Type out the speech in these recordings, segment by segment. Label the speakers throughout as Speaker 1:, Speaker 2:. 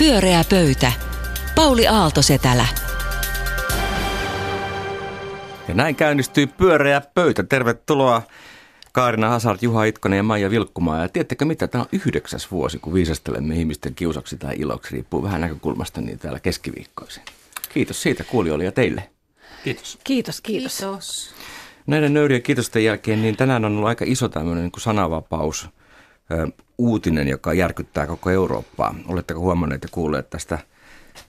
Speaker 1: Pyöreä pöytä. Pauli Aaltosetälä.
Speaker 2: Ja näin käynnistyy pyöreä pöytä. Tervetuloa Kaarina Hazard, Juha Itkonen ja Maija Vilkkumaa. Ja tiedättekö mitä, tämä on yhdeksäs vuosi, kun viisastelemme ihmisten kiusaksi tai iloksi, riippuu vähän näkökulmasta, niin täällä keskiviikkoisin. Kiitos siitä kuulijoille ja teille.
Speaker 3: Kiitos.
Speaker 4: Kiitos, kiitos.
Speaker 3: Kiitos.
Speaker 2: Näiden nöyrien kiitosten jälkeen, niin tänään on ollut aika iso tämmöinen niin kuin sananvapaus uutinen, joka järkyttää koko Eurooppaa. Oletteko huomanneet ja kuulleet tästä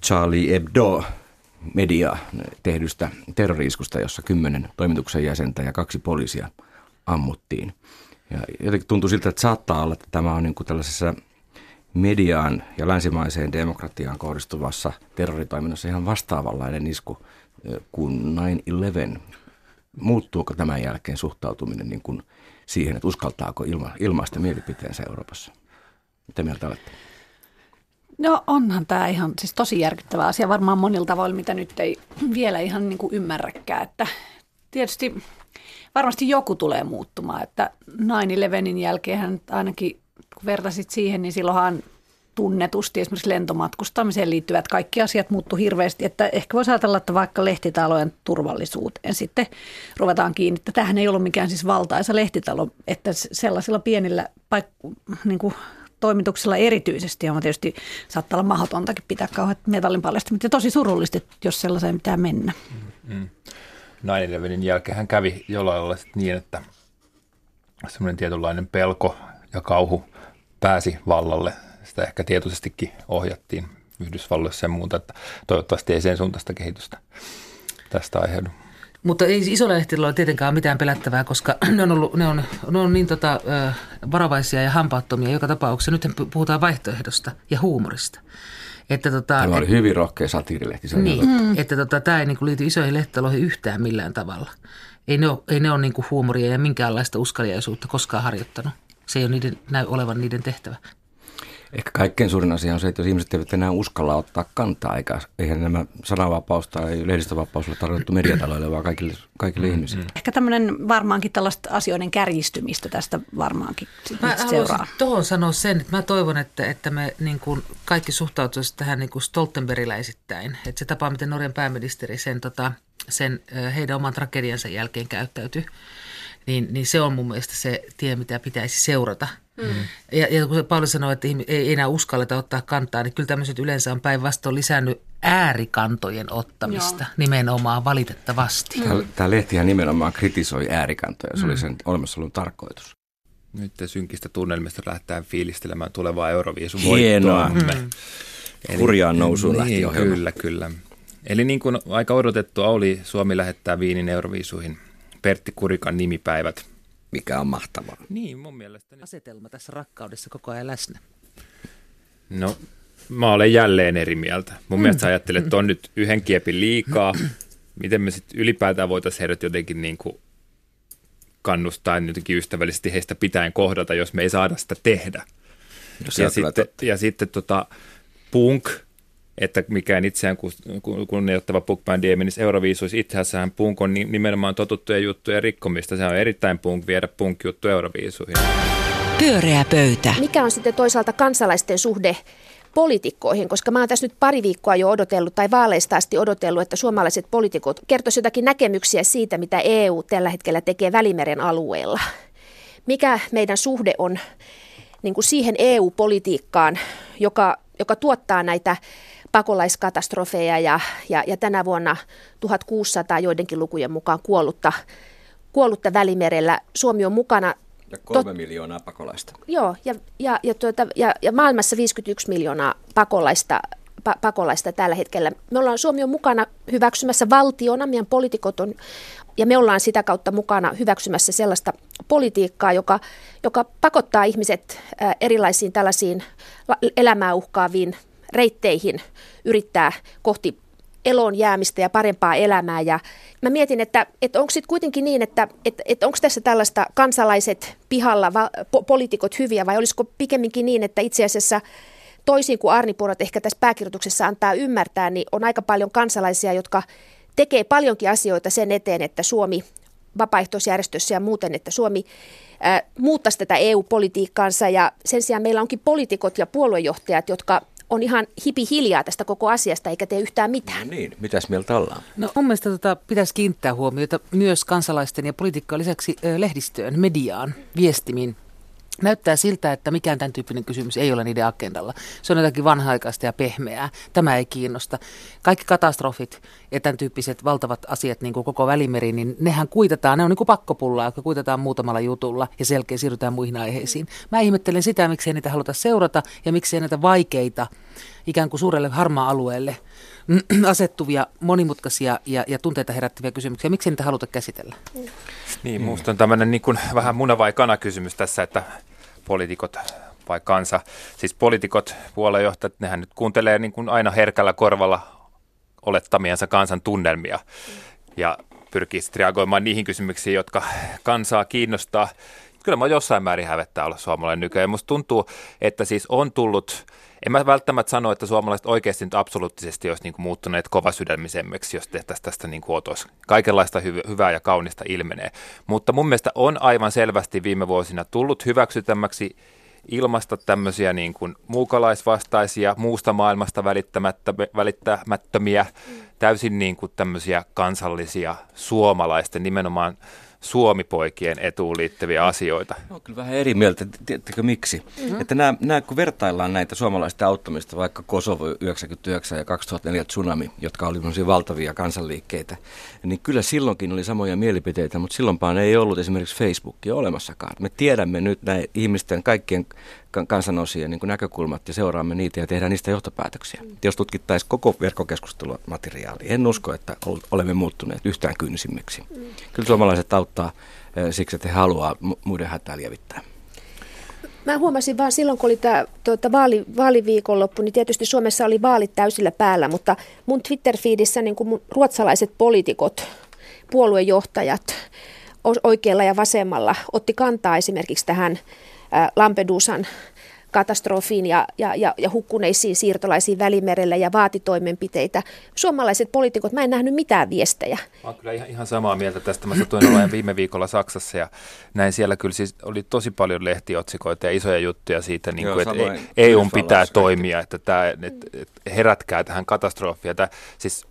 Speaker 2: Charlie Hebdo media tehdystä terroriiskusta, jossa kymmenen toimituksen jäsentä ja kaksi poliisia ammuttiin. Ja jotenkin tuntuu siltä, että saattaa olla, että tämä on niin kuin tällaisessa mediaan ja länsimaiseen demokratiaan kohdistuvassa terroritoiminnassa ihan vastaavanlainen isku kuin 9-11. Muuttuuko tämän jälkeen suhtautuminen niin kuin siihen, että uskaltaako ilma, ilmaista mielipiteensä Euroopassa? Mitä mieltä olette?
Speaker 4: No onhan tämä ihan siis tosi järkyttävä asia varmaan monilla tavoilla, mitä nyt ei vielä ihan niin kuin ymmärräkään. Että tietysti varmasti joku tulee muuttumaan, että 9-11 jälkeen ainakin kun vertasit siihen, niin silloinhan tunnetusti esimerkiksi lentomatkustamiseen liittyvät kaikki asiat muuttu hirveästi, että ehkä voisi ajatella, että vaikka lehtitalojen turvallisuuteen sitten ruvetaan kiinni, että tämähän ei ollut mikään siis valtaisa lehtitalo, että sellaisilla pienillä paik- niin kuin toimituksella erityisesti, on tietysti saattaa olla mahdotontakin pitää kauheat metallin paljastamista ja tosi surullista, jos sellaiseen pitää mennä.
Speaker 3: Mm. 9-11 jälkeen hän kävi jollain lailla niin, että semmoinen tietynlainen pelko ja kauhu pääsi vallalle sitä ehkä tietoisestikin ohjattiin Yhdysvalloissa ja muuta, että toivottavasti ei sen suuntaista kehitystä tästä aiheudu.
Speaker 5: Mutta ei isolla lehdillä ole tietenkään mitään pelättävää, koska ne on, ollut, ne on, ne on niin tota, varovaisia ja hampaattomia joka tapauksessa. Nyt puhutaan vaihtoehdosta ja huumorista.
Speaker 2: Että tota, tämä oli et, hyvin rohkea satiirilehti.
Speaker 5: Niin, mm. että tota, tämä ei niinku liity isoihin lehtitaloihin yhtään millään tavalla. Ei ne ole, ei ne ole niinku huumoria ja minkäänlaista uskaliaisuutta koskaan harjoittanut. Se ei ole niiden, näy olevan niiden tehtävä.
Speaker 2: Ehkä kaikkein suurin asia on se, että jos ihmiset eivät enää uskalla ottaa kantaa, eikä eihän nämä sananvapaus tai lehdistövapaus ole tarkoitettu mediataloille, vaan kaikille, kaikille mm, ihmisille.
Speaker 4: Ehkä tämmöinen varmaankin tällaista asioiden kärjistymistä tästä varmaankin
Speaker 5: mä seuraa. tuohon sanoa sen, että mä toivon, että, että me niin kuin kaikki suhtautuisivat tähän niin kuin Stoltenbergiläisittäin. Että se tapa, miten Norjan pääministeri sen, tota, sen heidän oman tragediansa jälkeen käyttäytyi, niin, niin se on mun mielestä se tie, mitä pitäisi seurata – Mm. Ja, ja kun Pauli sanoi, että ei enää uskalleta ottaa kantaa, niin kyllä tämmöiset yleensä on päinvastoin lisännyt äärikantojen ottamista Joo. nimenomaan valitettavasti.
Speaker 2: Mm. Tämä, tämä lehtihän nimenomaan kritisoi äärikantoja, se mm. oli sen olemassaolun tarkoitus.
Speaker 3: Nyt synkistä tunnelmista lähtee fiilistelemään tulevaa Euroviisun
Speaker 2: Hienoa. Mm. Hurjaan nousuun niin, lähti ohjelma.
Speaker 3: Kyllä, kyllä. Eli niin kuin aika odotettua oli, Suomi lähettää Viinin Euroviisuihin Pertti Kurikan nimipäivät –
Speaker 2: mikä on mahtavaa.
Speaker 5: Niin, mun mielestä. Asetelma tässä rakkaudessa koko ajan läsnä.
Speaker 3: No, mä olen jälleen eri mieltä. Mun mm. mielestä ajattelet, että on nyt yhden kiepin liikaa. Miten me sitten ylipäätään voitaisiin heidät jotenkin niin kuin kannustaa jotenkin ystävällisesti heistä pitäen kohdata, jos me ei saada sitä tehdä. ja, sitten, ja sitten tota, punk – että mikään itseään kunnioittava punk-bändi ei menisi Euroviisuissa. Itsehän punk on nimenomaan totuttuja juttuja rikkomista. Se on erittäin punk viedä punk-juttu Euroviisuihin.
Speaker 1: Pyöreä pöytä.
Speaker 6: Mikä on sitten toisaalta kansalaisten suhde poliitikkoihin, koska mä oon tässä nyt pari viikkoa jo odotellut tai vaaleista asti odotellut, että suomalaiset poliitikot kertoisivat jotakin näkemyksiä siitä, mitä EU tällä hetkellä tekee Välimeren alueella. Mikä meidän suhde on niin kuin siihen EU-politiikkaan, joka, joka tuottaa näitä pakolaiskatastrofeja ja, ja, ja tänä vuonna 1600 joidenkin lukujen mukaan kuollutta, kuollutta Välimerellä. Suomi on mukana
Speaker 2: ja kolme tot, miljoonaa pakolaista.
Speaker 6: Joo, ja, ja, ja, tuota, ja, ja maailmassa 51 miljoonaa pakolaista, pa, pakolaista tällä hetkellä. Me ollaan, Suomi on mukana hyväksymässä valtiona, meidän poliitikot on, ja me ollaan sitä kautta mukana hyväksymässä sellaista politiikkaa, joka, joka pakottaa ihmiset erilaisiin tällaisiin elämää uhkaaviin reitteihin yrittää kohti eloon jäämistä ja parempaa elämää. Ja mä mietin, että, että onko sitten kuitenkin niin, että, että, että onko tässä tällaista kansalaiset pihalla, va, po, poliitikot hyviä vai olisiko pikemminkin niin, että itse asiassa toisin kuin Arni Purot ehkä tässä pääkirjoituksessa antaa ymmärtää, niin on aika paljon kansalaisia, jotka tekee paljonkin asioita sen eteen, että Suomi vapaaehtoisjärjestössä ja muuten, että Suomi äh, muuttaisi tätä EU-politiikkaansa ja sen sijaan meillä onkin poliitikot ja puoluejohtajat, jotka on ihan hipi hiljaa tästä koko asiasta eikä tee yhtään mitään.
Speaker 2: No niin, mitäs mieltä ollaan?
Speaker 5: No mun mielestä tota, pitäisi kiinnittää huomiota myös kansalaisten ja poliitikkojen lisäksi ö, lehdistöön, mediaan, viestimiin. Näyttää siltä, että mikään tämän tyyppinen kysymys ei ole niiden agendalla. Se on jotakin vanha-aikaista ja pehmeää. Tämä ei kiinnosta. Kaikki katastrofit ja tämän tyyppiset valtavat asiat, niin kuin koko välimeri, niin nehän kuitataan. Ne on niin kuin pakkopullaa, jotka kuitataan muutamalla jutulla ja selkeä siirrytään muihin aiheisiin. Mä ihmettelen sitä, miksei niitä haluta seurata ja miksei näitä vaikeita ikään kuin suurelle harmaa-alueelle asettuvia, monimutkaisia ja, ja tunteita herättäviä kysymyksiä. Miksi niitä haluta käsitellä?
Speaker 3: Niin, minusta on tämmöinen niin kuin vähän muna vai kana kysymys tässä, että poliitikot vai kansa. Siis poliitikot, puoluejohtajat, nehän nyt kuuntelee niin kuin aina herkällä korvalla olettamiensa kansan tunnelmia ja pyrkii sitten reagoimaan niihin kysymyksiin, jotka kansaa kiinnostaa. Kyllä mä jossain määrin hävettää olla suomalainen nykyään. Musta tuntuu, että siis on tullut en mä välttämättä sano, että suomalaiset oikeasti nyt absoluuttisesti olisi niin kuin muuttuneet kovasydämisemmiksi, jos tehtäisiin tästä niin kuin otos. Kaikenlaista hy- hyvää ja kaunista ilmenee. Mutta mun mielestä on aivan selvästi viime vuosina tullut hyväksytämmäksi ilmasta tämmöisiä niin kuin muukalaisvastaisia, muusta maailmasta välittämättömiä, täysin niin kuin tämmöisiä kansallisia suomalaisten nimenomaan suomipoikien etuun liittyviä asioita.
Speaker 2: No, kyllä vähän eri mieltä. Tiedättekö miksi? Mm-hmm. Että nämä, nämä, kun vertaillaan näitä suomalaisten auttamista, vaikka Kosovo 99 ja 2004 tsunami, jotka oli valtavia kansanliikkeitä, niin kyllä silloinkin oli samoja mielipiteitä, mutta silloinpaan ei ollut esimerkiksi Facebookia olemassakaan. Me tiedämme nyt näin ihmisten kaikkien kansanosien niin näkökulmat ja seuraamme niitä ja tehdään niistä johtopäätöksiä. Mm. Jos tutkittaisiin koko verkkokeskustelua materiaalia, en usko, että olemme muuttuneet yhtään kyynisimmiksi. Mm. Kyllä suomalaiset auttaa siksi, että he haluaa muiden hätää lievittää.
Speaker 6: Mä huomasin vaan silloin, kun oli tämä tuota, vaali, vaaliviikonloppu, niin tietysti Suomessa oli vaalit täysillä päällä, mutta mun Twitter-feedissä niin mun ruotsalaiset poliitikot, puoluejohtajat oikealla ja vasemmalla otti kantaa esimerkiksi tähän Lampedusan katastrofiin ja, ja, ja, ja hukkuneisiin siirtolaisiin välimerellä ja vaati toimenpiteitä. Suomalaiset poliitikot, mä en nähnyt mitään viestejä.
Speaker 3: Mä oon kyllä ihan, ihan samaa mieltä tästä. Mä satuin olemaan viime viikolla Saksassa ja näin siellä kyllä siis oli tosi paljon lehtiotsikoita ja isoja juttuja siitä, niin kuin, Joo, että EU pitää toimia, että, tämä, että, että herätkää tähän katastrofiin. Tämä, siis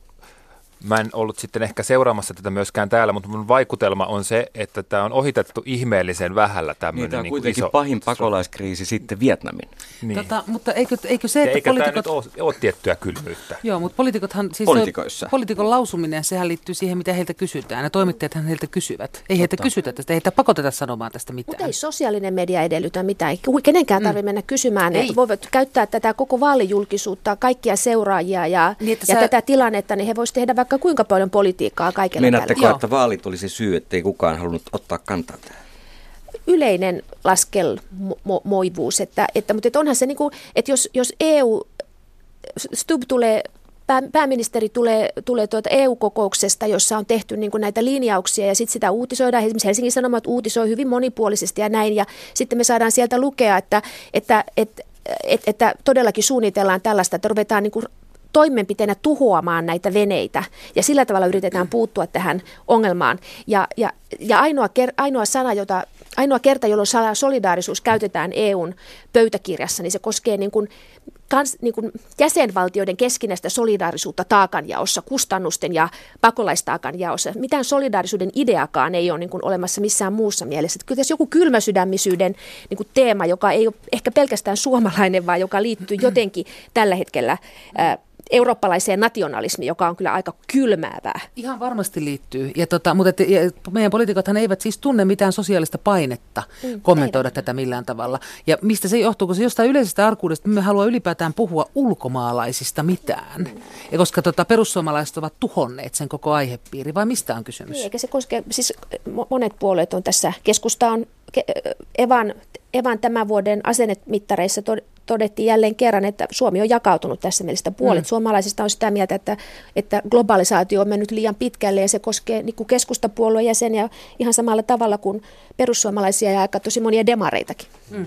Speaker 3: Mä en ollut sitten ehkä seuraamassa tätä myöskään täällä, mutta mun vaikutelma on se, että tämä on ohitettu ihmeellisen vähällä tämmöinen niin,
Speaker 2: tämä on
Speaker 3: niin
Speaker 2: kuitenkin
Speaker 3: iso,
Speaker 2: pahin pakolaiskriisi sitten Vietnamin.
Speaker 5: Niin. Tota, mutta eikö, eikö se, että
Speaker 3: Eikä
Speaker 5: poliitikot...
Speaker 3: tämä nyt ole, ole tiettyä kylmyyttä.
Speaker 5: Joo, mutta poliitikothan... Siis
Speaker 2: Politikoissa.
Speaker 5: On, poliitikon lausuminen, sehän liittyy siihen, mitä heiltä kysytään. Ja toimittajathan heiltä kysyvät. Ei heitä kysytä tästä, ei heitä pakoteta sanomaan tästä mitään.
Speaker 6: Mutta ei sosiaalinen media edellytä mitään. Kenenkään tarvitse mm. mennä kysymään. Ei. Että voivat käyttää tätä koko vaalijulkisuutta, kaikkia seuraajia ja, niin, ja sä... tätä tilannetta, niin he voisivat tehdä vaikka kuinka paljon politiikkaa kaikella
Speaker 2: Meinatteko, tällä. että vaalit olisi syy, ettei kukaan halunnut ottaa kantaa tähän?
Speaker 6: Yleinen laskelmoivuus, että, että, mutta että onhan se niin kuin, että jos, jos EU, Stub tulee pää, pääministeri tulee, tulee tuota EU-kokouksesta, jossa on tehty niin kuin näitä linjauksia ja sitten sitä uutisoidaan. Esimerkiksi Helsingin Sanomat uutisoi hyvin monipuolisesti ja näin. Ja sitten me saadaan sieltä lukea, että, että, että, että, että todellakin suunnitellaan tällaista, että ruvetaan niin kuin toimenpiteenä tuhoamaan näitä veneitä ja sillä tavalla yritetään puuttua tähän ongelmaan. Ja, ja, ja ainoa, ker, ainoa sana, jota Ainoa kerta, jolloin solidaarisuus käytetään EUn pöytäkirjassa, niin se koskee niin kuin, kans, niin kuin jäsenvaltioiden keskinäistä solidaarisuutta taakanjaossa, kustannusten ja pakolaistaakan jaossa. Mitään solidaarisuuden ideakaan ei ole niin kuin olemassa missään muussa mielessä. Että kyllä tässä joku kylmäsydämisyyden niin kuin teema, joka ei ole ehkä pelkästään suomalainen, vaan joka liittyy jotenkin tällä hetkellä ää, eurooppalaiseen nationalismiin, joka on kyllä aika kylmäävää.
Speaker 5: Ihan varmasti liittyy. Ja tota, mutta et, ja meidän poliitikothan eivät siis tunne mitään sosiaalista painetta mm, kommentoida eivät. tätä millään tavalla. Ja mistä se johtuu? Kun se jostain yleisestä arkuudesta me halua ylipäätään puhua ulkomaalaisista mitään. Ja koska tota, perussuomalaiset ovat tuhonneet sen koko aihepiiri, vai mistä on kysymys?
Speaker 6: Niin, eikä se koske, siis monet puolueet on tässä, keskusta on Evan, Evan tämän vuoden asennemittareissa todettiin jälleen kerran, että Suomi on jakautunut tässä mielessä. Puolet mm. suomalaisista on sitä mieltä, että, että globalisaatio on mennyt liian pitkälle ja se koskee niin keskustapuolueen jäseniä ihan samalla tavalla kuin perussuomalaisia ja aika tosi monia demareitakin. Mm.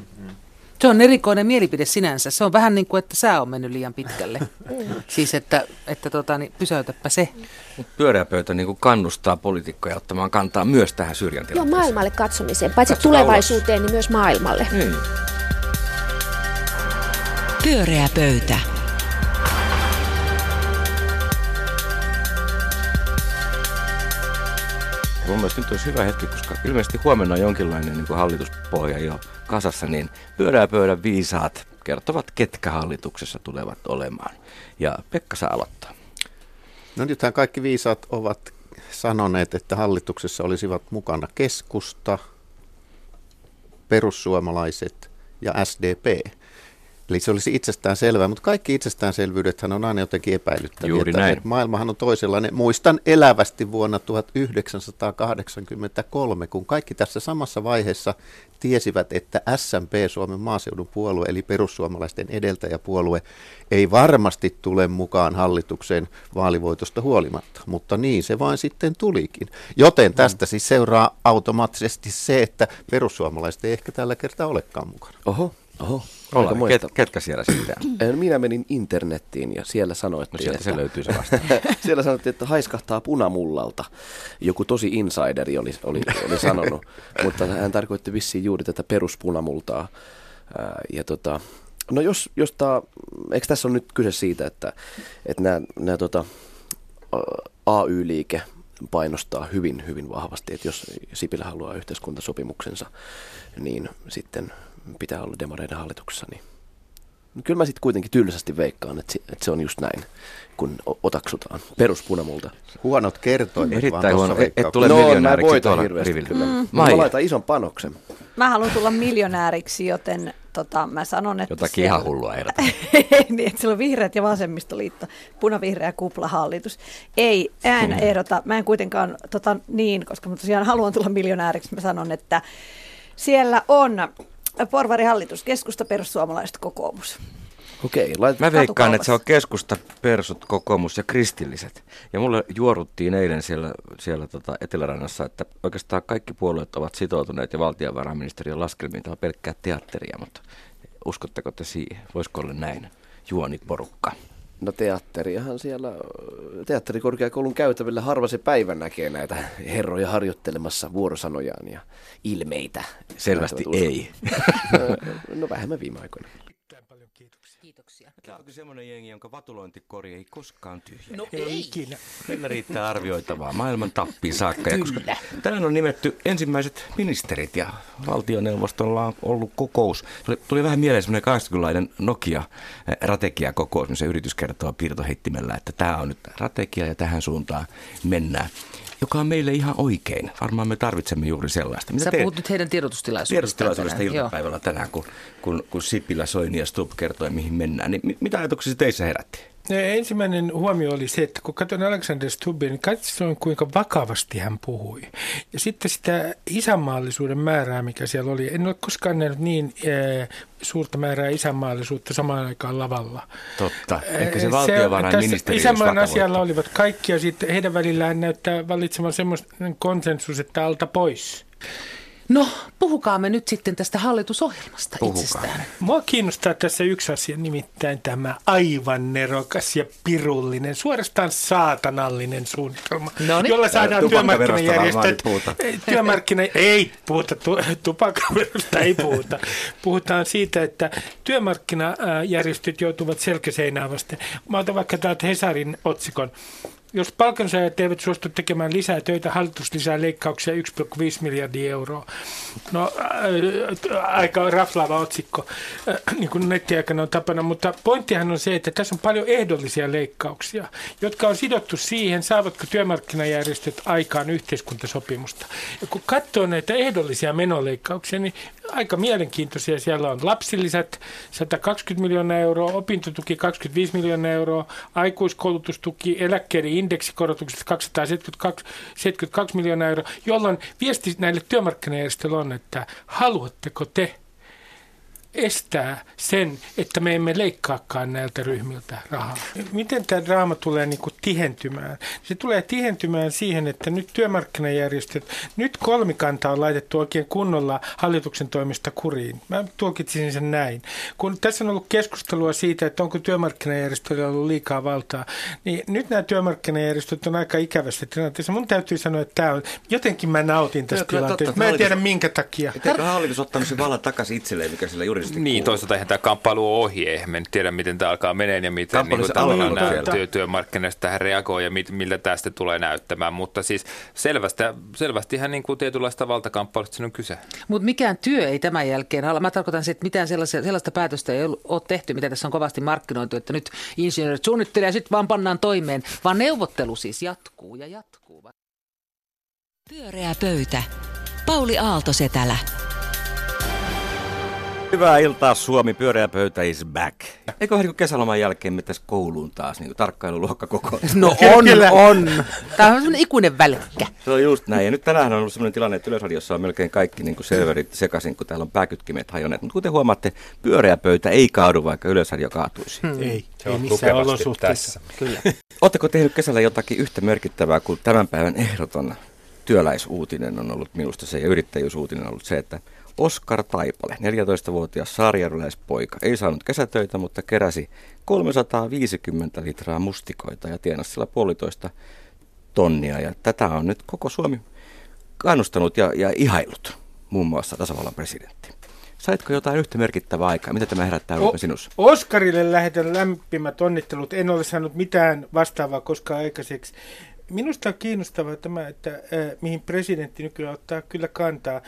Speaker 5: Se on erikoinen mielipide sinänsä. Se on vähän niin kuin, että sää on mennyt liian pitkälle. Mm. siis, että, että tota, niin pysäytäpä se.
Speaker 2: Mut pyöreä pöytä niin kuin kannustaa poliitikkoja ottamaan kantaa myös tähän syrjän
Speaker 6: Joo, maailmalle katsomiseen. Paitsi Katsotaan tulevaisuuteen, ulos. niin myös maailmalle.
Speaker 1: Niin. Pyöreä pöytä.
Speaker 2: Mun mielestä nyt olisi hyvä hetki, koska ilmeisesti huomenna on jonkinlainen niin hallituspohja jo kasassa, niin pyörää pöydän viisaat kertovat, ketkä hallituksessa tulevat olemaan. Ja Pekka saa aloittaa.
Speaker 7: No nythän kaikki viisaat ovat sanoneet, että hallituksessa olisivat mukana keskusta, perussuomalaiset ja SDP. Eli se olisi itsestään selvää, mutta kaikki itsestäänselvyydethän on aina jotenkin epäilyttäviä.
Speaker 2: Juuri
Speaker 7: että,
Speaker 2: näin.
Speaker 7: Että maailmahan on toisenlainen. Muistan elävästi vuonna 1983, kun kaikki tässä samassa vaiheessa tiesivät, että SMP, Suomen maaseudun puolue, eli perussuomalaisten edeltäjäpuolue, ei varmasti tule mukaan hallitukseen vaalivoitosta huolimatta. Mutta niin se vain sitten tulikin. Joten tästä siis seuraa automaattisesti se, että perussuomalaiset ei ehkä tällä kertaa olekaan mukana.
Speaker 8: Oho, oho.
Speaker 2: Olla,
Speaker 8: Aikamoista.
Speaker 2: ket, ketkä siellä sitten?
Speaker 8: Minä menin internettiin ja siellä
Speaker 2: No
Speaker 8: sanoittiin,
Speaker 2: sieltä se
Speaker 8: että,
Speaker 2: löytyy se vasta.
Speaker 8: siellä sanottiin, että haiskahtaa punamullalta. Joku tosi insideri oli, oli, oli sanonut, mutta hän tarkoitti vissiin juuri tätä peruspunamultaa. Ja tota, no jos, jos tää, eikö tässä on nyt kyse siitä, että, että nämä, nämä tota, AY-liike painostaa hyvin, hyvin vahvasti, että jos Sipilä haluaa yhteiskuntasopimuksensa, niin sitten pitää olla demareiden hallituksessa, niin Kyllä mä sitten kuitenkin tylsästi veikkaan, että, si- että se on just näin, kun otaksutaan. Peruspunamulta.
Speaker 7: Huonot kertoimet
Speaker 2: Erittäin
Speaker 7: vaan
Speaker 2: huono.
Speaker 7: tuossa
Speaker 2: Et, et tule
Speaker 8: No,
Speaker 2: miljonääriksi tuolla
Speaker 8: hirveästi. Mm. Mä laitan ison panoksen.
Speaker 4: Mä haluan tulla miljonääriksi, joten tota, mä sanon, että...
Speaker 2: jotakin ihan hullua ehdota.
Speaker 4: niin, että sillä on vihreät ja vasemmistoliitto, punavihreä kuplahallitus. Ei, en ehdota, mä en kuitenkaan tota, niin, koska mä tosiaan haluan tulla miljonääriksi. Mä sanon, että siellä on porvarihallitus, keskusta, perussuomalaiset, kokoomus.
Speaker 8: Okei, laitat,
Speaker 2: Mä veikkaan, että se on keskusta, persut, kokoomus ja kristilliset. Ja mulle juoruttiin eilen siellä, siellä tota Etelärannassa, että oikeastaan kaikki puolueet ovat sitoutuneet ja valtiovarainministeriön laskelmiin. Tämä on pelkkää teatteria, mutta uskotteko te siihen? Voisiko olla näin? Juoniporukka.
Speaker 8: No teatteriahan siellä, teatterikorkeakoulun käytävillä harva se päivä näkee näitä herroja harjoittelemassa vuorosanojaan ja ilmeitä.
Speaker 2: Selvästi ei.
Speaker 8: uskomaan. No vähemmän viime aikoina.
Speaker 2: Onko semmoinen jengi, jonka vatulointikori ei koskaan tyhjä?
Speaker 5: No ei.
Speaker 9: Ikinä.
Speaker 2: Meillä riittää arvioitavaa maailman tappiin saakka. Ja koska tänään on nimetty ensimmäiset ministerit ja valtioneuvostolla on ollut kokous. Tuli, tuli vähän mieleen semmoinen 80-lainen Nokia-rategia-kokous, missä yritys kertoo piirtoheittimellä, että tämä on nyt rategia ja tähän suuntaan mennään. Joka on meille ihan oikein. Varmaan me tarvitsemme juuri sellaista.
Speaker 5: Sä puhut nyt heidän tiedotustilaisuudestaan.
Speaker 2: tiedotustilaisuudesta
Speaker 5: tänään. Joo.
Speaker 2: iltapäivällä tänään, kun, kun, kun Sipilä, Soini ja Stubb kertoi, mihin mennään. Niin mi- mitä ajatuksia teissä herätti?
Speaker 9: Ensimmäinen huomio oli se, että kun katsoin Alexander Stubbia, niin katsoin kuinka vakavasti hän puhui. Ja sitten sitä isänmaallisuuden määrää, mikä siellä oli. En ole koskaan nähnyt niin eh, suurta määrää isänmaallisuutta samaan aikaan lavalla.
Speaker 2: Totta. Ehkä
Speaker 9: Eh,
Speaker 2: se valtiovarainministeri
Speaker 9: Isänmaan asialla olivat kaikki ja sitten heidän välillään näyttää vallitsevan semmoinen konsensus, että alta pois.
Speaker 5: No, puhukaamme nyt sitten tästä hallitusohjelmasta
Speaker 2: Puhukaa.
Speaker 5: itsestään.
Speaker 9: Mua kiinnostaa tässä yksi asia, nimittäin tämä aivan nerokas ja pirullinen, suorastaan saatanallinen suunnitelma,
Speaker 5: Noniin.
Speaker 9: jolla saadaan työmarkkinajärjestöt... Työmarkkina... Ei puhuta, tu, tupakkaverosta ei puhuta. Puhutaan siitä, että työmarkkinajärjestöt joutuvat selkäseinään vasten. Mä otan vaikka täältä Hesarin otsikon. Jos palkansaajat eivät suostu tekemään lisää töitä, hallitus lisää leikkauksia 1,5 miljardia euroa. No äh, aika raflaava otsikko, äh, niin kuin nettiaikana on tapana, mutta pointtihan on se, että tässä on paljon ehdollisia leikkauksia, jotka on sidottu siihen, saavatko työmarkkinajärjestöt aikaan yhteiskuntasopimusta. Ja kun katsoo näitä ehdollisia menoleikkauksia, niin aika mielenkiintoisia. Siellä on lapsilisät 120 miljoonaa euroa, opintotuki 25 miljoonaa euroa, aikuiskoulutustuki, eläkkeiden indeksikorotukset 272 72 miljoonaa euroa, jolloin viesti näille työmarkkinajärjestöille on, että haluatteko te estää sen, että me emme leikkaakaan näiltä ryhmiltä rahaa. Miten tämä draama tulee niin kuin tihentymään? Se tulee tihentymään siihen, että nyt työmarkkinajärjestöt, nyt kolmikanta on laitettu oikein kunnolla hallituksen toimesta kuriin. Mä tulkitsin sen näin. Kun tässä on ollut keskustelua siitä, että onko työmarkkinajärjestöillä ollut liikaa valtaa, niin nyt nämä työmarkkinajärjestöt on aika ikävässä tilanteessa. Mun täytyy sanoa, että tämä on, jotenkin mä nautin tästä tilanteesta. Mä en tiedä minkä takia.
Speaker 2: Eikö hallitus ottanut sen vallan takaisin itselleen, mikä sillä juuri taloudellisesti
Speaker 3: Niin,
Speaker 2: kuulu.
Speaker 3: toisaalta eihän tämä kamppailu ole ohi, eihän me nyt tiedä, miten tämä alkaa menee ja miten niin
Speaker 2: alkanut
Speaker 3: nämä työ, työmarkkinasta tähän reagoi ja mit, miltä tästä tulee näyttämään. Mutta siis selvästi, selvästihän niin kuin tietynlaista valtakamppailua siinä on kyse.
Speaker 5: Mutta mikään työ ei tämän jälkeen ala. Mä tarkoitan, että mitään sellaista, sellaista päätöstä ei ole tehty, mitä tässä on kovasti markkinoitu, että nyt insinöörit suunnittelee ja sitten vaan pannaan toimeen, vaan neuvottelu siis jatkuu ja jatkuu.
Speaker 1: Pyöreä pöytä. Pauli Aalto-Setälä.
Speaker 2: Hyvää iltaa Suomi, pyöreä pöytä is back. Eikö niin kesäloman jälkeen mentäisi kouluun taas, niin tarkkailuluokka koko.
Speaker 5: No on, on. Tämä on semmoinen ikuinen välkkä.
Speaker 2: Se on just näin. Ja nyt tänään on ollut sellainen tilanne, että Yleisradiossa on melkein kaikki niin kuin serverit sekaisin, kun täällä on pääkytkimet hajonneet. Mutta kuten huomaatte, pyöreä pöytä ei kaadu, vaikka Yleisradio kaatuisi.
Speaker 9: Ei, ei
Speaker 3: on
Speaker 9: missään
Speaker 3: tukevasti
Speaker 9: olosuhteissa.
Speaker 5: Kyllä.
Speaker 2: Oletteko tehnyt kesällä jotakin yhtä merkittävää kuin tämän päivän ehdoton työläisuutinen on ollut minusta se ja yrittäjyysuutinen on ollut se, että Oskar Taipale, 14-vuotias saarjärveläispoika, ei saanut kesätöitä, mutta keräsi 350 litraa mustikoita ja tienasi sillä puolitoista tonnia. Ja tätä on nyt koko Suomi kannustanut ja, ja ihailut, muun muassa tasavallan presidentti. Saitko jotain yhtä merkittävää aikaa? Mitä tämä herättää
Speaker 9: o-
Speaker 2: sinussa?
Speaker 9: Oskarille lähetän lämpimät onnittelut. En ole saanut mitään vastaavaa koskaan aikaiseksi. Minusta on kiinnostavaa tämä, että äh, mihin presidentti nykyään ottaa kyllä kantaa.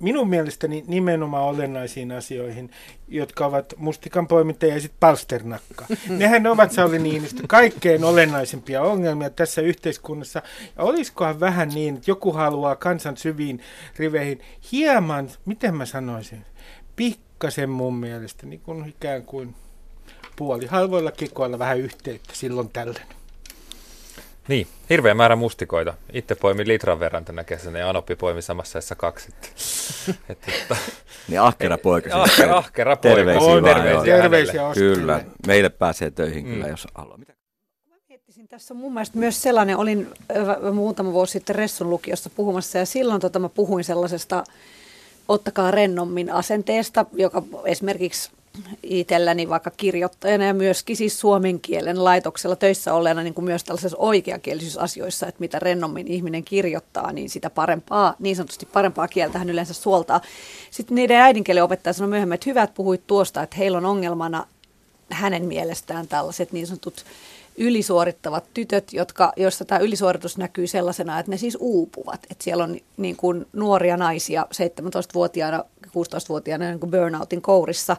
Speaker 9: Minun mielestäni nimenomaan olennaisiin asioihin, jotka ovat mustikan poiminta ja sitten palsternakka. Nehän ovat Sauli Niinistö kaikkein olennaisempia ongelmia tässä yhteiskunnassa. Ja olisikohan vähän niin, että joku haluaa kansan syviin riveihin hieman, miten mä sanoisin, pikkasen mun mielestä, niin kuin ikään kuin puoli halvoilla kikoilla vähän yhteyttä silloin tällöin.
Speaker 3: Niin, hirveä määrä mustikoita. Itse poimin litran verran tänä kesänä ja Anoppi poimi samassa ajassa kaksi. Että, että,
Speaker 2: Niin ahkera poika. siis.
Speaker 3: ahkera, ahkera poika.
Speaker 2: Terveisiä
Speaker 9: On,
Speaker 2: vaan,
Speaker 3: terveisiä hänelle.
Speaker 9: Terveisiä.
Speaker 2: Kyllä, meille pääsee töihin
Speaker 3: Mm.
Speaker 2: kyllä, jos haluaa. Mitä?
Speaker 4: Miettisin, Tässä on mun mielestä myös sellainen, olin muutama vuosi sitten Ressun lukiossa puhumassa ja silloin tota, mä puhuin sellaisesta ottakaa rennommin asenteesta, joka esimerkiksi itselläni vaikka kirjoittajana ja myöskin siis suomen kielen laitoksella töissä olleena niin kuin myös tällaisissa oikeakielisyysasioissa, että mitä rennommin ihminen kirjoittaa, niin sitä parempaa, niin sanotusti parempaa kieltä hän yleensä suoltaa. Sitten niiden äidinkielen opettaja sanoi myöhemmin, että hyvä, että puhuit tuosta, että heillä on ongelmana hänen mielestään tällaiset niin sanotut ylisuorittavat tytöt, jotka, joissa tämä ylisuoritus näkyy sellaisena, että ne siis uupuvat. Että siellä on niin kuin nuoria naisia 17-vuotiaana, 16-vuotiaana niin kuin burnoutin kourissa.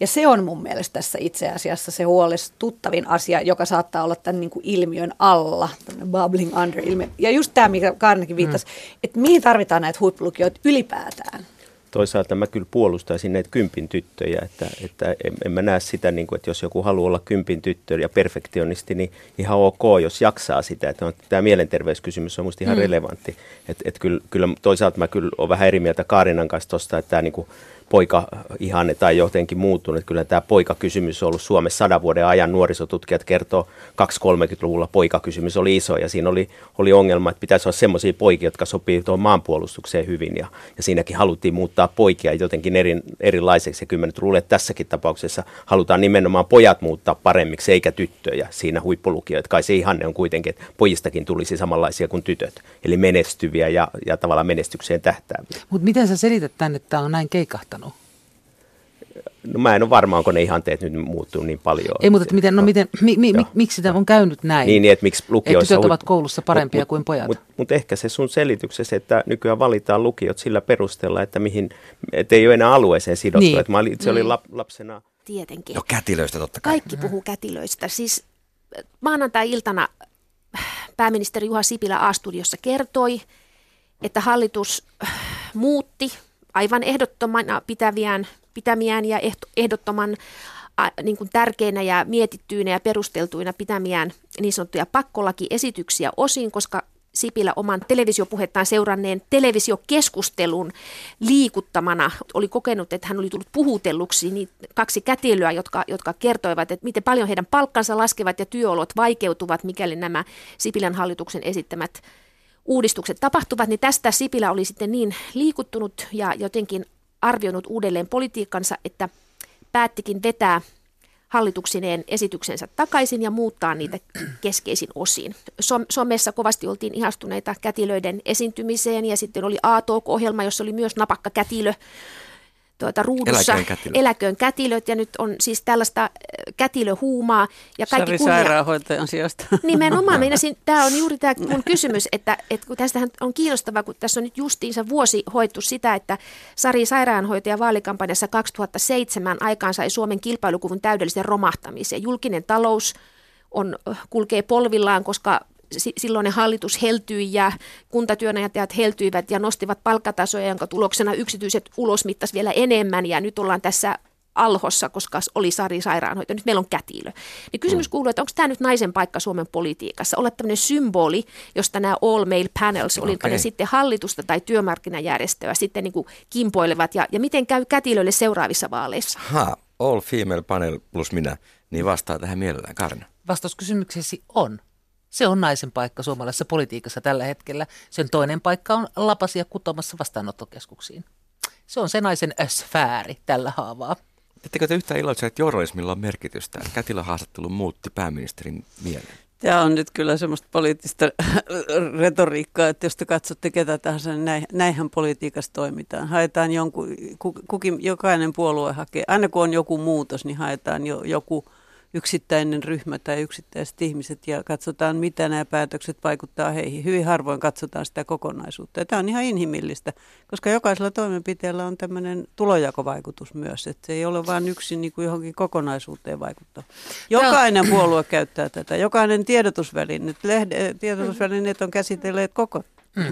Speaker 4: Ja se on mun mielestä tässä itse asiassa se huolestuttavin asia, joka saattaa olla tämän niin kuin ilmiön alla, bubbling under ilmiö. Ja just tämä, mikä Kaarnakin viittasi, mm. että mihin tarvitaan näitä huippulukijoita ylipäätään.
Speaker 10: Toisaalta mä kyllä puolustaisin näitä kympin tyttöjä, että, että en, en mä näe sitä, niin kuin, että jos joku haluaa olla kympin tyttö ja perfektionisti, niin ihan ok, jos jaksaa sitä. Että on, tämä mielenterveyskysymys on musta ihan mm. relevantti. Et, et kyllä, kyllä toisaalta mä kyllä olen vähän eri mieltä Kaarinan kanssa tuosta, että tämä niin kuin poika ihanne tai jotenkin muuttunut. Että Kyllä tämä poikakysymys on ollut Suomessa sadan vuoden ajan. Nuorisotutkijat kertoo 230-luvulla poikakysymys oli iso ja siinä oli, oli ongelma, että pitäisi olla semmoisia poikia, jotka sopii tuohon maanpuolustukseen hyvin. Ja, ja siinäkin haluttiin muuttaa poikia jotenkin eri, erilaiseksi. Ja nyt luulen, että tässäkin tapauksessa halutaan nimenomaan pojat muuttaa paremmiksi eikä tyttöjä siinä huippulukijoita. Kai se ihanne on kuitenkin, että pojistakin tulisi samanlaisia kuin tytöt. Eli menestyviä ja, ja tavallaan menestykseen tähtääviä.
Speaker 5: Mutta miten sä selität tänne, että tämä on näin keikahtanut?
Speaker 10: No mä en ole varma, onko ne ihanteet nyt muuttunut niin paljon.
Speaker 5: Ei, mutta että miten, no miten, mi, mi, mi, miksi tämä on käynyt näin?
Speaker 10: Niin, niin että miksi
Speaker 5: että
Speaker 10: lukioissa...
Speaker 5: tytöt
Speaker 10: huip-
Speaker 5: ovat koulussa parempia
Speaker 10: mut,
Speaker 5: kuin pojat.
Speaker 10: Mutta mut ehkä se sun selityksessä, että nykyään valitaan lukiot sillä perusteella, että mihin, et ei ole enää alueeseen sidottu.
Speaker 5: Niin.
Speaker 10: Niin. Että mä olin, itse olin
Speaker 6: Mm.
Speaker 10: lap, lapsena...
Speaker 6: Tietenkin.
Speaker 2: No kätilöistä totta kai.
Speaker 6: Kaikki puhuu kätilöistä. Siis maanantai-iltana pääministeri Juha Sipilä A-studiossa kertoi, että hallitus muutti aivan ehdottomana pitäviään, pitämiään ja ehdottoman niin kuin tärkeinä ja mietittyinä ja perusteltuina pitämiään niin sanottuja pakkolakiesityksiä osin, koska Sipilä oman televisiopuhettaan seuranneen televisiokeskustelun liikuttamana oli kokenut, että hän oli tullut puhutelluksi niin kaksi kätilöä, jotka, jotka kertoivat, että miten paljon heidän palkkansa laskevat ja työolot vaikeutuvat, mikäli nämä Sipilän hallituksen esittämät uudistukset tapahtuvat, niin tästä Sipilä oli sitten niin liikuttunut ja jotenkin arvioinut uudelleen politiikkansa, että päättikin vetää hallituksineen esityksensä takaisin ja muuttaa niitä keskeisin. Som- somessa kovasti oltiin ihastuneita kätilöiden esiintymiseen ja sitten oli A-Talk-ohjelma, jossa oli myös napakka kätilö tuota, ruudussa
Speaker 2: Eläköön kätilöt.
Speaker 6: eläköön kätilöt ja nyt on siis tällaista äh, kätilöhuumaa. Ja kaikki
Speaker 11: Sari
Speaker 6: kunnia-
Speaker 11: sairaanhoitajan sijasta.
Speaker 6: Nimenomaan, meinasin, tämä on juuri tämä mun kysymys, että, että kun tästähän on kiinnostavaa, kun tässä on nyt justiinsa vuosi hoettu sitä, että Sari sairaanhoitaja vaalikampanjassa 2007 aikaan sai Suomen kilpailukuvun täydellisen romahtamisen. Julkinen talous on, kulkee polvillaan, koska silloinen hallitus heltyi ja kuntatyönantajat heltyivät ja nostivat palkkatasoja, jonka tuloksena yksityiset ulosmittas vielä enemmän ja nyt ollaan tässä alhossa, koska oli Sari sairaanhoitaja. Nyt meillä on kätilö. Niin kysymys kuuluu, että onko tämä nyt naisen paikka Suomen politiikassa? Olla tämmöinen symboli, josta nämä all male panels, olipa
Speaker 2: Okei.
Speaker 6: ne sitten hallitusta tai työmarkkinajärjestöä, sitten niin kuin kimpoilevat. Ja, ja miten käy kätilöille seuraavissa vaaleissa?
Speaker 2: Ha, all female panel plus minä, niin vastaa tähän mielellään Karina.
Speaker 5: Vastaus kysymyksesi on. Se on naisen paikka suomalaisessa politiikassa tällä hetkellä. Sen toinen paikka on lapasia kutomassa vastaanottokeskuksiin. Se on se naisen äh, sfääri tällä haavaa.
Speaker 2: Ettekö te yhtään iloitse, että journalismilla on merkitystä? Kätilön haastattelu muutti pääministerin mieleen.
Speaker 11: Tämä on nyt kyllä semmoista poliittista retoriikkaa, että jos te katsotte ketä tahansa, niin näin, näinhän politiikassa toimitaan. Haetaan jonkun, ku- kukin, jokainen puolue hakee, aina kun on joku muutos, niin haetaan jo, joku yksittäinen ryhmä tai yksittäiset ihmiset ja katsotaan, mitä nämä päätökset vaikuttaa heihin. Hyvin harvoin katsotaan sitä kokonaisuutta. Ja tämä on ihan inhimillistä, koska jokaisella toimenpiteellä on tämmöinen tulojakovaikutus myös, että se ei ole vain yksin niin kuin johonkin kokonaisuuteen vaikuttaa. Jokainen puolue käyttää tätä, jokainen tiedotusväline, lehde, tiedotusvälineet on käsitelleet koko,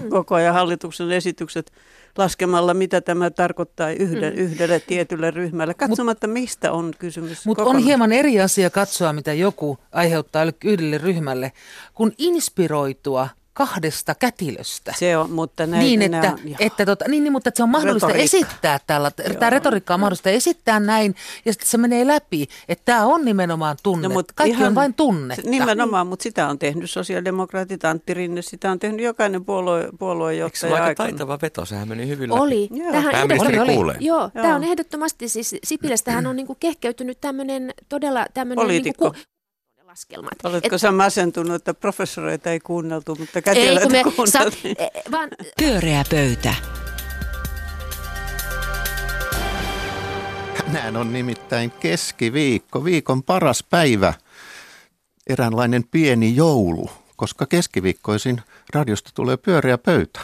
Speaker 11: koko ajan hallituksen esitykset laskemalla, mitä tämä tarkoittaa yhden, yhdelle tietylle ryhmälle, katsomatta mistä on kysymys.
Speaker 5: Mutta on hieman eri asia katsoa, mitä joku aiheuttaa yhdelle ryhmälle, kun inspiroitua kahdesta kätilöstä.
Speaker 11: Se on, mutta näin,
Speaker 5: niin, että,
Speaker 11: nämä, joo.
Speaker 5: että, tota, niin, niin, mutta että se on mahdollista
Speaker 11: Retoriikka.
Speaker 5: esittää tällä, tämä retoriikka on mahdollista esittää näin, ja sitten se menee läpi, että tämä on nimenomaan tunne.
Speaker 11: No, mut
Speaker 5: Kaikki
Speaker 11: ihan-
Speaker 5: on vain tunnetta.
Speaker 11: Se- Nimenomaan, mutta sitä on tehnyt sosiaalidemokraatit, Antti Rinne, sitä on tehnyt jokainen puolue,
Speaker 2: Eikö se
Speaker 11: puoluejohtaja
Speaker 2: aika taitava veto? Sehän meni hyvin läpi.
Speaker 6: Oli.
Speaker 11: Joo.
Speaker 6: Tähän
Speaker 2: Pääministeri
Speaker 6: ehdottomasti-
Speaker 2: kuulee.
Speaker 6: Joo,
Speaker 11: Joo.
Speaker 6: tämä on ehdottomasti, siis Sipilästähän on niinku kehkeytynyt tämmöinen todella tämmöinen
Speaker 11: Poliitikko.
Speaker 6: Niinku, ku- laskelmat.
Speaker 11: Oletko
Speaker 6: Et-
Speaker 11: sä masentunut, että professoreita ei kuunneltu, mutta
Speaker 6: ei,
Speaker 11: kätilöitä
Speaker 6: kun me, sa,
Speaker 11: kuunneltiin?
Speaker 6: eh, vaan
Speaker 1: Pyöreä pöytä.
Speaker 7: Tänään on nimittäin keskiviikko, viikon paras päivä, eräänlainen pieni joulu, koska keskiviikkoisin radiosta tulee pyöreä pöytä,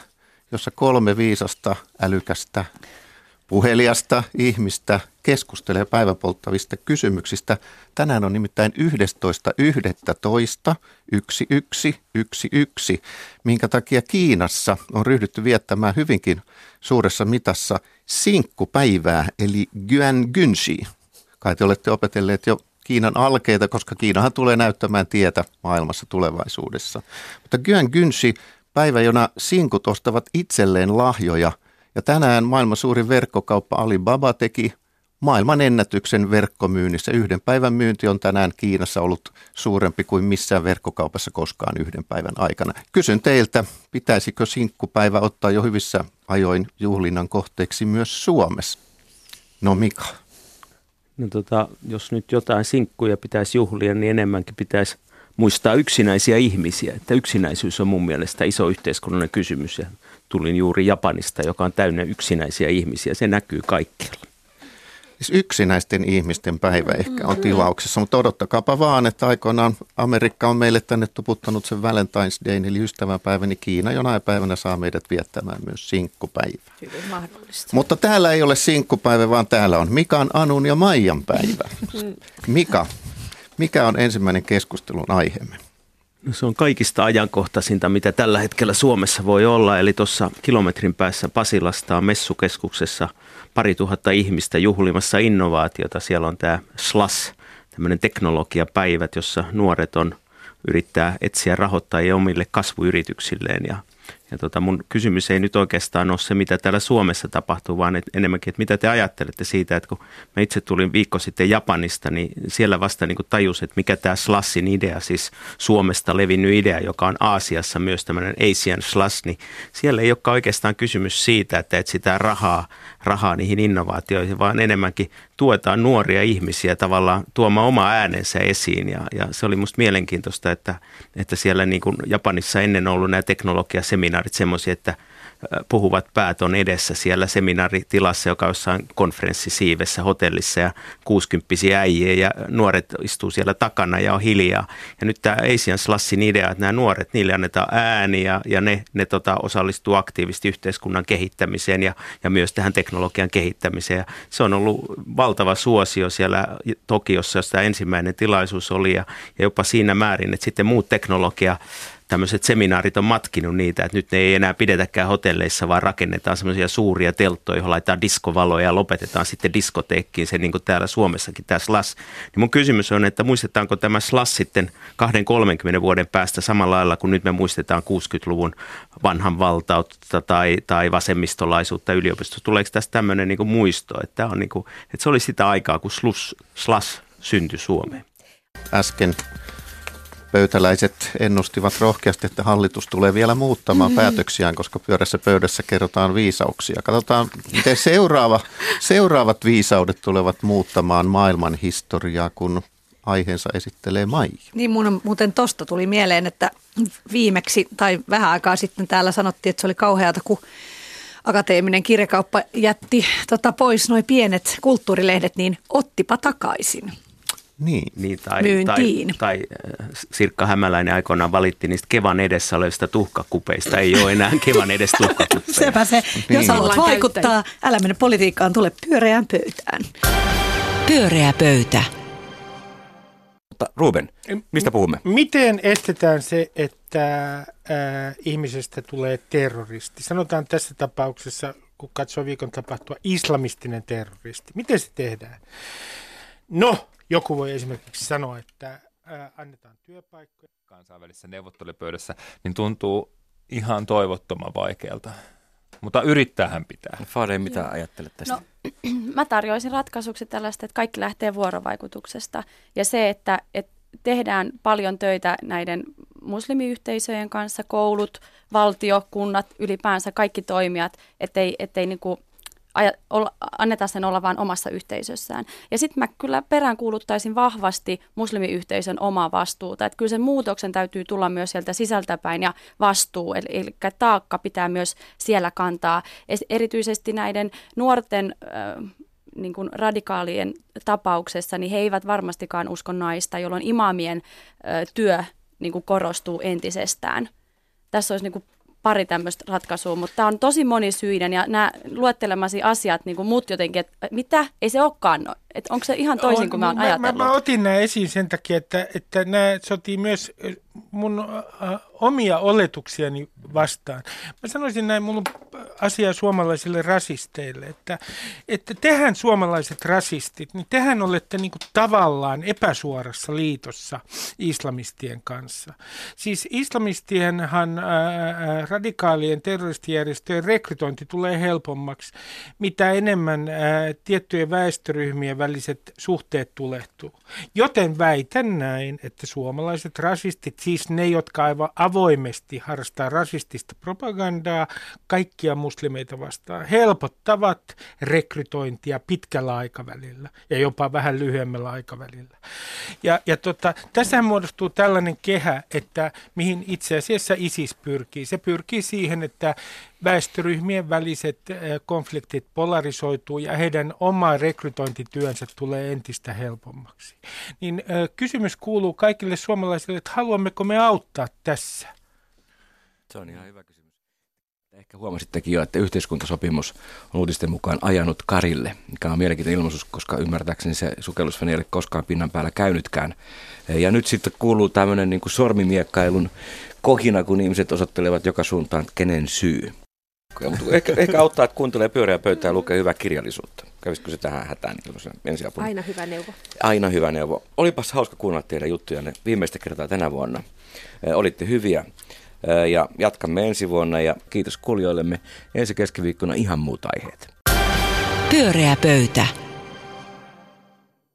Speaker 7: jossa kolme viisasta, älykästä, puheliasta ihmistä keskustelee päiväpolttavista kysymyksistä. Tänään on nimittäin 11.11.11.11, minkä takia Kiinassa on ryhdytty viettämään hyvinkin suuressa mitassa sinkkupäivää, eli Guanggunshi. Kai te olette opetelleet jo Kiinan alkeita, koska Kiinahan tulee näyttämään tietä maailmassa tulevaisuudessa. Mutta Guanggunshi, päivä, jona sinkut ostavat itselleen lahjoja. Ja tänään maailman suurin verkkokauppa Alibaba teki maailman ennätyksen verkkomyynnissä. Yhden päivän myynti on tänään Kiinassa ollut suurempi kuin missään verkkokaupassa koskaan yhden päivän aikana. Kysyn teiltä, pitäisikö sinkkupäivä ottaa jo hyvissä ajoin juhlinnan kohteeksi myös Suomessa? No Mika.
Speaker 10: No tota, jos nyt jotain sinkkuja pitäisi juhlia, niin enemmänkin pitäisi muistaa yksinäisiä ihmisiä. Että yksinäisyys on mun mielestä iso yhteiskunnallinen kysymys ja tulin juuri Japanista, joka on täynnä yksinäisiä ihmisiä. Se näkyy kaikkialla.
Speaker 7: Siis yksinäisten ihmisten päivä ehkä on tilauksessa, mutta odottakaapa vaan, että aikoinaan Amerikka on meille tänne tuputtanut sen Valentine's Day, eli ystävänpäivä, niin Kiina jonain päivänä saa meidät viettämään myös sinkkupäivää.
Speaker 6: hyvin mahdollista.
Speaker 7: Mutta täällä ei ole sinkkupäivä, vaan täällä on Mikan, Anun ja Maijan päivä. Mika, mikä on ensimmäinen keskustelun aiheemme?
Speaker 10: No se on kaikista ajankohtaisinta, mitä tällä hetkellä Suomessa voi olla. Eli tuossa kilometrin päässä Pasilasta on messukeskuksessa pari tuhatta ihmistä juhlimassa innovaatiota. Siellä on tämä SLAS, tämmöinen teknologiapäivät, jossa nuoret on yrittää etsiä rahoittajia omille kasvuyrityksilleen. Ja, ja tota mun kysymys ei nyt oikeastaan ole se, mitä täällä Suomessa tapahtuu, vaan et enemmänkin, että mitä te ajattelette siitä, että kun mä itse tulin viikko sitten Japanista, niin siellä vasta niin tajusin, että mikä tämä Slassin idea, siis Suomesta levinnyt idea, joka on Aasiassa myös tämmöinen Asian Slash, niin siellä ei olekaan oikeastaan kysymys siitä, että etsitään rahaa, rahaa niihin innovaatioihin, vaan enemmänkin tuetaan nuoria ihmisiä tavallaan tuomaan oma äänensä esiin. Ja, ja se oli musta mielenkiintoista, että, että siellä niin kuin Japanissa ennen ollut nämä teknologiaseminaarit, seminaarit semmoisia, että puhuvat päät on edessä siellä seminaaritilassa, joka on jossain konferenssisiivessä hotellissa ja kuusikymppisiä äijiä ja nuoret istuu siellä takana ja on hiljaa. Ja nyt tämä Asian Slassin idea, että nämä nuoret, niille annetaan ääni ja, ja ne, ne tota, osallistuu aktiivisesti yhteiskunnan kehittämiseen ja, ja myös tähän teknologian kehittämiseen. Ja se on ollut valtava suosio siellä Tokiossa, jossa ensimmäinen tilaisuus oli ja, ja jopa siinä määrin, että sitten muut teknologia tämmöiset seminaarit on matkinut niitä, että nyt ne ei enää pidetäkään hotelleissa, vaan rakennetaan semmoisia suuria telttoja, joihin laitetaan diskovaloja ja lopetetaan sitten diskoteekkiin se niin kuin täällä Suomessakin tämä SLAS. Niin mun kysymys on, että muistetaanko tämä SLAS sitten 20-30 vuoden päästä samalla lailla kuin nyt me muistetaan 60-luvun vanhan valtautta tai, tai vasemmistolaisuutta yliopistossa. Tuleeko tästä tämmöinen niin kuin muisto, että, on niin kuin, että se oli sitä aikaa, kun SLUS, SLAS syntyi Suomeen?
Speaker 7: Äsken pöytäläiset ennustivat rohkeasti, että hallitus tulee vielä muuttamaan mm-hmm. päätöksiään, koska pyörässä pöydässä kerrotaan viisauksia. Katsotaan, miten seuraava, seuraavat viisaudet tulevat muuttamaan maailman historiaa, kun aiheensa esittelee Maija.
Speaker 4: Niin mun muuten tosta tuli mieleen, että viimeksi tai vähän aikaa sitten täällä sanottiin, että se oli kauheata, kun akateeminen kirjakauppa jätti tota, pois noin pienet kulttuurilehdet, niin ottipa takaisin.
Speaker 7: Niin.
Speaker 10: niin tai,
Speaker 4: Myyntiin.
Speaker 10: Tai, tai äh, Sirkka Hämäläinen aikoinaan valitti niistä Kevan edessä olevista tuhkakupeista. Ei ole enää Kevan edessä tuhkakupeja.
Speaker 4: Sepä se. Niin. Jos haluat vaikuttaa, älä mene politiikkaan, tule pyöreään pöytään.
Speaker 1: Pyöreä pöytä.
Speaker 2: Mutta Ruben, mistä puhumme?
Speaker 9: Miten estetään se, että äh, ihmisestä tulee terroristi? Sanotaan tässä tapauksessa, kun katsoo viikon tapahtua, islamistinen terroristi. Miten se tehdään? No, joku voi esimerkiksi sanoa, että ää, annetaan työpaikkoja.
Speaker 3: Kansainvälisessä neuvottelupöydässä, niin tuntuu ihan toivottoman vaikealta. Mutta yrittäähän pitää.
Speaker 2: Fade, mitä Joo. ajattelet tästä? No,
Speaker 12: mä tarjoaisin ratkaisuksi tällaista, että kaikki lähtee vuorovaikutuksesta. Ja se, että, että tehdään paljon töitä näiden muslimiyhteisöjen kanssa, koulut, valtio, kunnat, ylipäänsä kaikki toimijat, ettei, ettei niin kuin olla, annetaan sen olla vain omassa yhteisössään. Ja sitten mä kyllä peräänkuuluttaisin vahvasti muslimiyhteisön omaa vastuuta. Että kyllä sen muutoksen täytyy tulla myös sieltä sisältäpäin ja vastuu, eli, eli taakka pitää myös siellä kantaa. Erityisesti näiden nuorten... Äh, niin kuin radikaalien tapauksessa, niin he eivät varmastikaan usko naista, jolloin imaamien ö, työ niin kuin korostuu entisestään. Tässä olisi niin kuin pari tämmöistä ratkaisua, mutta tämä on tosi monisyinen ja nämä luettelemasi asiat, niin kuin mut jotenkin, että mitä, ei se olekaan, no, että onko se ihan toisin on, kuin mä oon ajatellut?
Speaker 9: Mä, mä otin nämä esiin sen takia, että, että nämä sotii myös mun äh, omia oletuksiani vastaan. Mä sanoisin näin, mulla on asia suomalaisille rasisteille, että, että tehän suomalaiset rasistit, niin tehän olette niin kuin tavallaan epäsuorassa liitossa islamistien kanssa. Siis islamistienhan ää, radikaalien terroristijärjestöjen rekrytointi tulee helpommaksi, mitä enemmän ää, tiettyjen väestöryhmien väliset suhteet tulehtuu. Joten väitän näin, että suomalaiset rasistit, siis ne, jotka aivan avoimesti harrastaa rasistista propagandaa kaikkia muslimeita vastaan, helpottavat rekrytointia pitkällä aikavälillä ja jopa vähän lyhyemmällä aikavälillä. Ja, ja tota, tässä muodostuu tällainen kehä, että mihin itse asiassa ISIS pyrkii. Se pyrkii siihen, että väestöryhmien väliset konfliktit polarisoituu ja heidän oma rekrytointityönsä tulee entistä helpommaksi. Niin kysymys kuuluu kaikille suomalaisille, että haluammeko me auttaa tässä?
Speaker 2: Se on ihan hyvä kysymys. Ehkä huomasittekin jo, että yhteiskuntasopimus on uutisten mukaan ajanut Karille, mikä on mielenkiintoinen ilmaisuus, koska ymmärtääkseni se sukellusvene ei ole koskaan pinnan päällä käynytkään. Ja nyt sitten kuuluu tämmöinen niin sormimiekkailun kohina, kun ihmiset osoittelevat joka suuntaan, kenen syy. Mutta ehkä, ehkä auttaa, että kuuntelee pyöreä pöytää ja lukee hyvää kirjallisuutta. Kävisikö se tähän hätään niin ensiapuna?
Speaker 6: Aina hyvä neuvo.
Speaker 2: Aina hyvä neuvo. Olipas hauska kuunnella teidän juttujanne viimeistä kertaa tänä vuonna. Olitte hyviä ja jatkamme ensi vuonna ja kiitos kuulijoillemme ensi keskiviikkona ihan muut aiheet.
Speaker 1: Pyöreä pöytä.